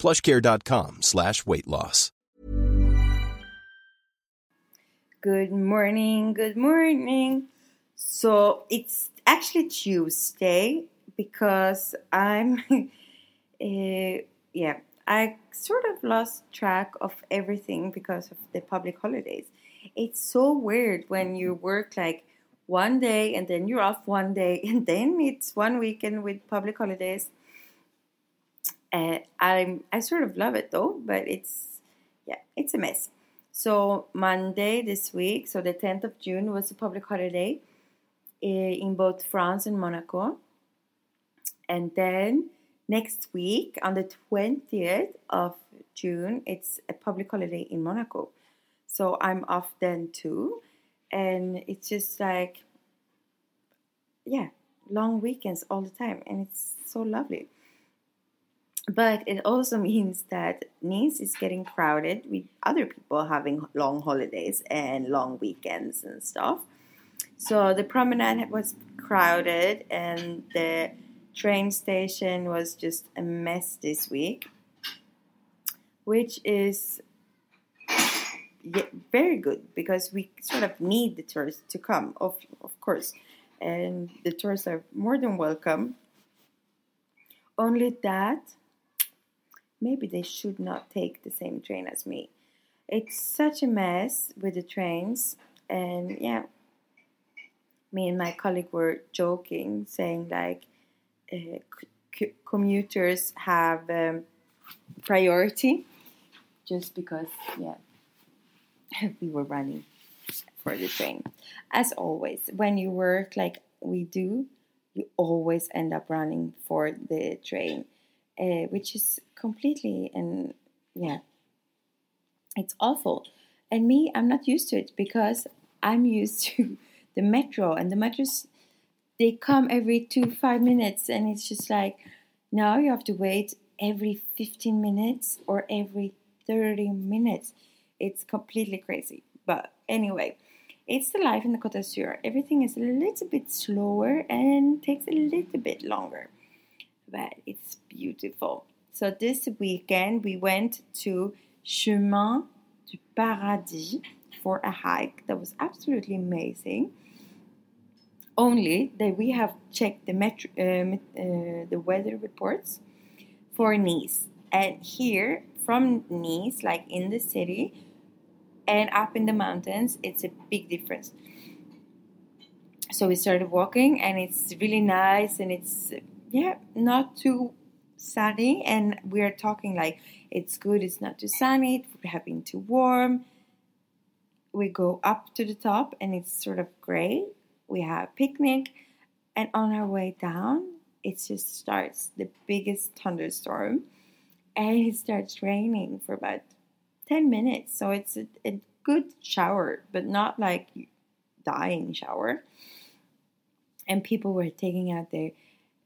plushcare.com slash weight loss. Good morning, good morning. So it's actually Tuesday because I'm, uh, yeah, I sort of lost track of everything because of the public holidays. It's so weird when you work like one day and then you're off one day and then it's one weekend with public holidays. I'm I sort of love it though, but it's yeah, it's a mess. So Monday this week, so the 10th of June was a public holiday eh, in both France and Monaco. And then next week, on the 20th of June, it's a public holiday in Monaco. So I'm off then too. And it's just like, yeah, long weekends all the time. And it's so lovely. But it also means that Nice is getting crowded with other people having long holidays and long weekends and stuff. So the promenade was crowded and the train station was just a mess this week, which is very good because we sort of need the tourists to come, of, of course. And the tourists are more than welcome. Only that maybe they should not take the same train as me. It's such a mess with the trains, and yeah, me and my colleague were joking, saying like uh, c- commuters have um, priority just because, yeah, we were running for the train. As always, when you work like we do, you always end up running for the train uh, which is completely and yeah, it's awful. And me, I'm not used to it because I'm used to the metro, and the metros they come every two five minutes, and it's just like now you have to wait every 15 minutes or every 30 minutes. It's completely crazy. But anyway, it's the life in the Côte d'Azur. Everything is a little bit slower and takes a little bit longer but it's beautiful. So this weekend we went to Chemin du Paradis for a hike that was absolutely amazing. Only that we have checked the metro, uh, uh, the weather reports for Nice, and here from Nice, like in the city, and up in the mountains, it's a big difference. So we started walking, and it's really nice, and it's yeah, not too sunny. And we're talking like it's good, it's not too sunny, it's having too warm. We go up to the top and it's sort of gray. We have a picnic, and on our way down, it just starts the biggest thunderstorm, and it starts raining for about 10 minutes. So it's a, a good shower, but not like dying shower. And people were taking out their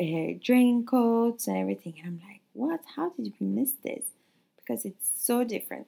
uh, coats and everything. And I'm like, what? How did we miss this? Because it's so different.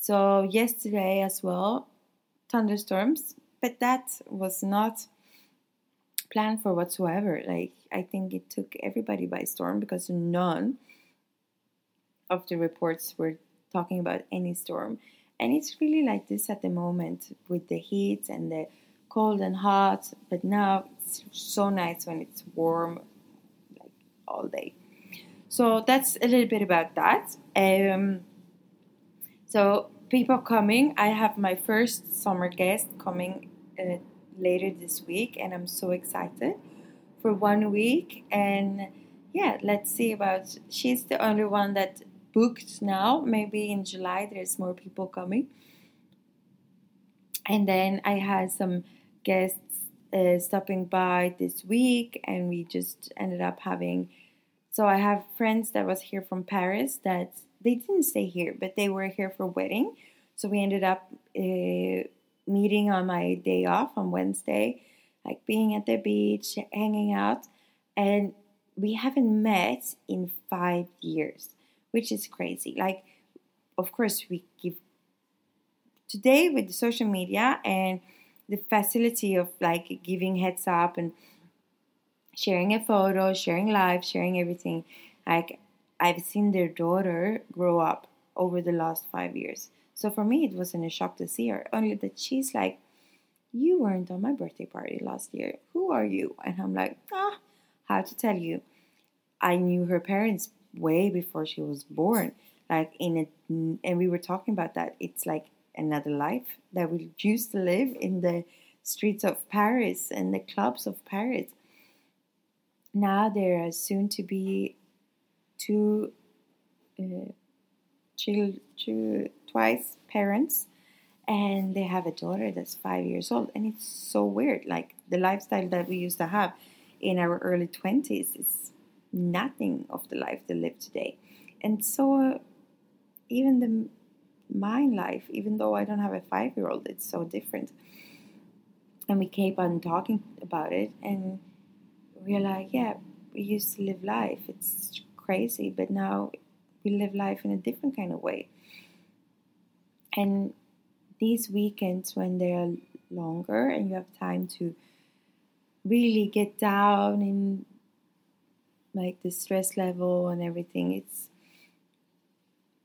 So, yesterday as well, thunderstorms, but that was not planned for whatsoever. Like, I think it took everybody by storm because none of the reports were talking about any storm. And it's really like this at the moment with the heat and the cold and hot. But now it's so nice when it's warm, all day. So that's a little bit about that. Um, so people coming. I have my first summer guest coming uh, later this week, and I'm so excited for one week. And yeah, let's see about. She's the only one that booked now. Maybe in July there's more people coming. And then I had some guests uh, stopping by this week, and we just ended up having. So I have friends that was here from Paris that they didn't stay here, but they were here for wedding. So we ended up uh, meeting on my day off on Wednesday, like being at the beach, hanging out, and we haven't met in five years, which is crazy. Like, of course, we give today with social media and the facility of like giving heads up and sharing a photo, sharing live, sharing everything. Like I've seen their daughter grow up over the last five years. So for me, it wasn't a shock to see her. Only that she's like, "You weren't on my birthday party last year. Who are you?" And I'm like, "Ah, how to tell you? I knew her parents way before she was born. Like in a, and we were talking about that. It's like another life that we used to live in the streets of Paris and the clubs of Paris. Now there are soon to be two, uh, two, twice parents, and they have a daughter that's five years old, and it's so weird. Like the lifestyle that we used to have in our early twenties is nothing of the life they live today, and so even the my life, even though I don't have a five year old, it's so different. And we keep on talking about it, and we're like, yeah, we used to live life. It's crazy, but now we live life in a different kind of way. And these weekends, when they're longer and you have time to really get down in like the stress level and everything, it's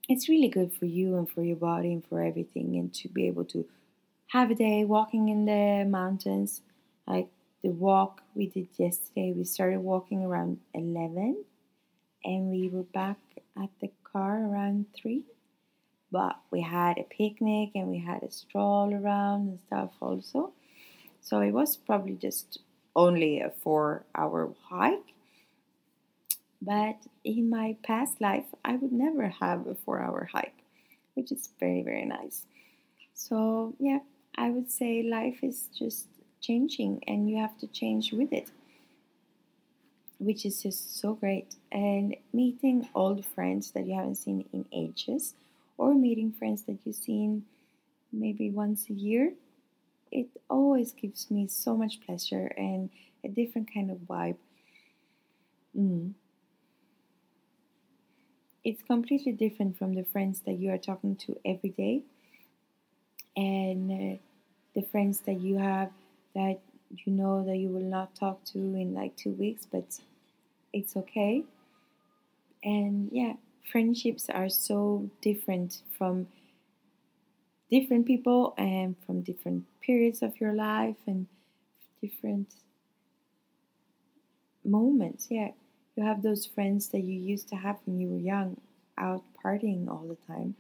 it's really good for you and for your body and for everything and to be able to have a day walking in the mountains like the walk we did yesterday we started walking around 11 and we were back at the car around 3 but we had a picnic and we had a stroll around and stuff also. So it was probably just only a four hour hike but in my past life, I would never have a four hour hike, which is very, very nice. So, yeah, I would say life is just changing and you have to change with it, which is just so great. And meeting old friends that you haven't seen in ages, or meeting friends that you've seen maybe once a year, it always gives me so much pleasure and a different kind of vibe. Mm it's completely different from the friends that you are talking to every day. And uh, the friends that you have that you know that you will not talk to in like two weeks but it's okay. And yeah friendships are so different from different people and from different periods of your life and different moments yeah you have those friends that you used to have when you were young, out partying all the time,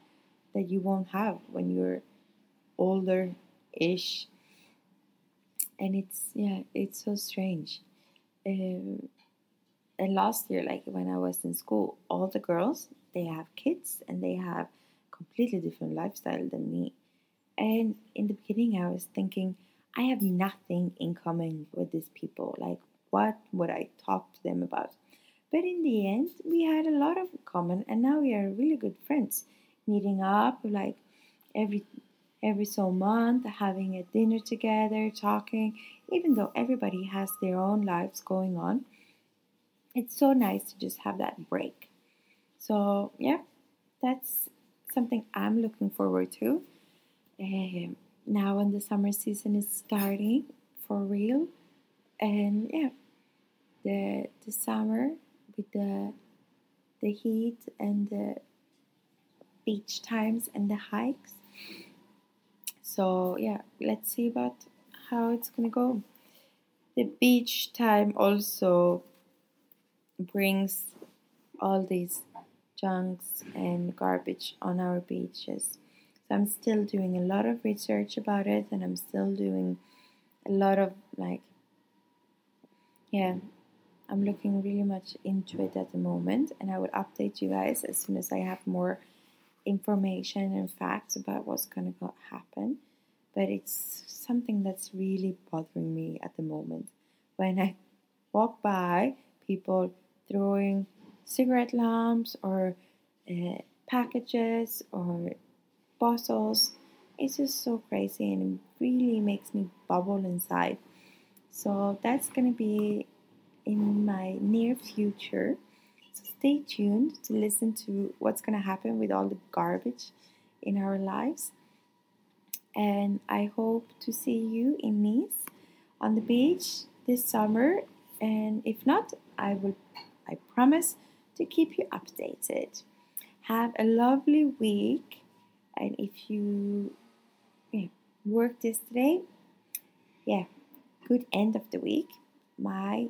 that you won't have when you're older ish. And it's, yeah, it's so strange. Um, and last year, like when I was in school, all the girls, they have kids and they have completely different lifestyle than me. And in the beginning, I was thinking, I have nothing in common with these people. Like, what would I talk to them about? But in the end, we had a lot of common, and now we are really good friends, meeting up like every every so month, having a dinner together, talking. Even though everybody has their own lives going on, it's so nice to just have that break. So yeah, that's something I'm looking forward to. Um, now when the summer season is starting for real, and yeah, the the summer with the the heat and the beach times and the hikes. So yeah, let's see about how it's gonna go. The beach time also brings all these junks and garbage on our beaches. So I'm still doing a lot of research about it and I'm still doing a lot of like yeah, I'm looking really much into it at the moment and I will update you guys as soon as I have more information and facts about what's going to happen. But it's something that's really bothering me at the moment. When I walk by people throwing cigarette lamps or uh, packages or bottles, it's just so crazy and it really makes me bubble inside. So that's going to be in my near future. So stay tuned to listen to what's going to happen with all the garbage in our lives. And I hope to see you in Nice on the beach this summer. And if not, I will, I promise to keep you updated. Have a lovely week. And if you yeah, work this today, yeah, good end of the week. My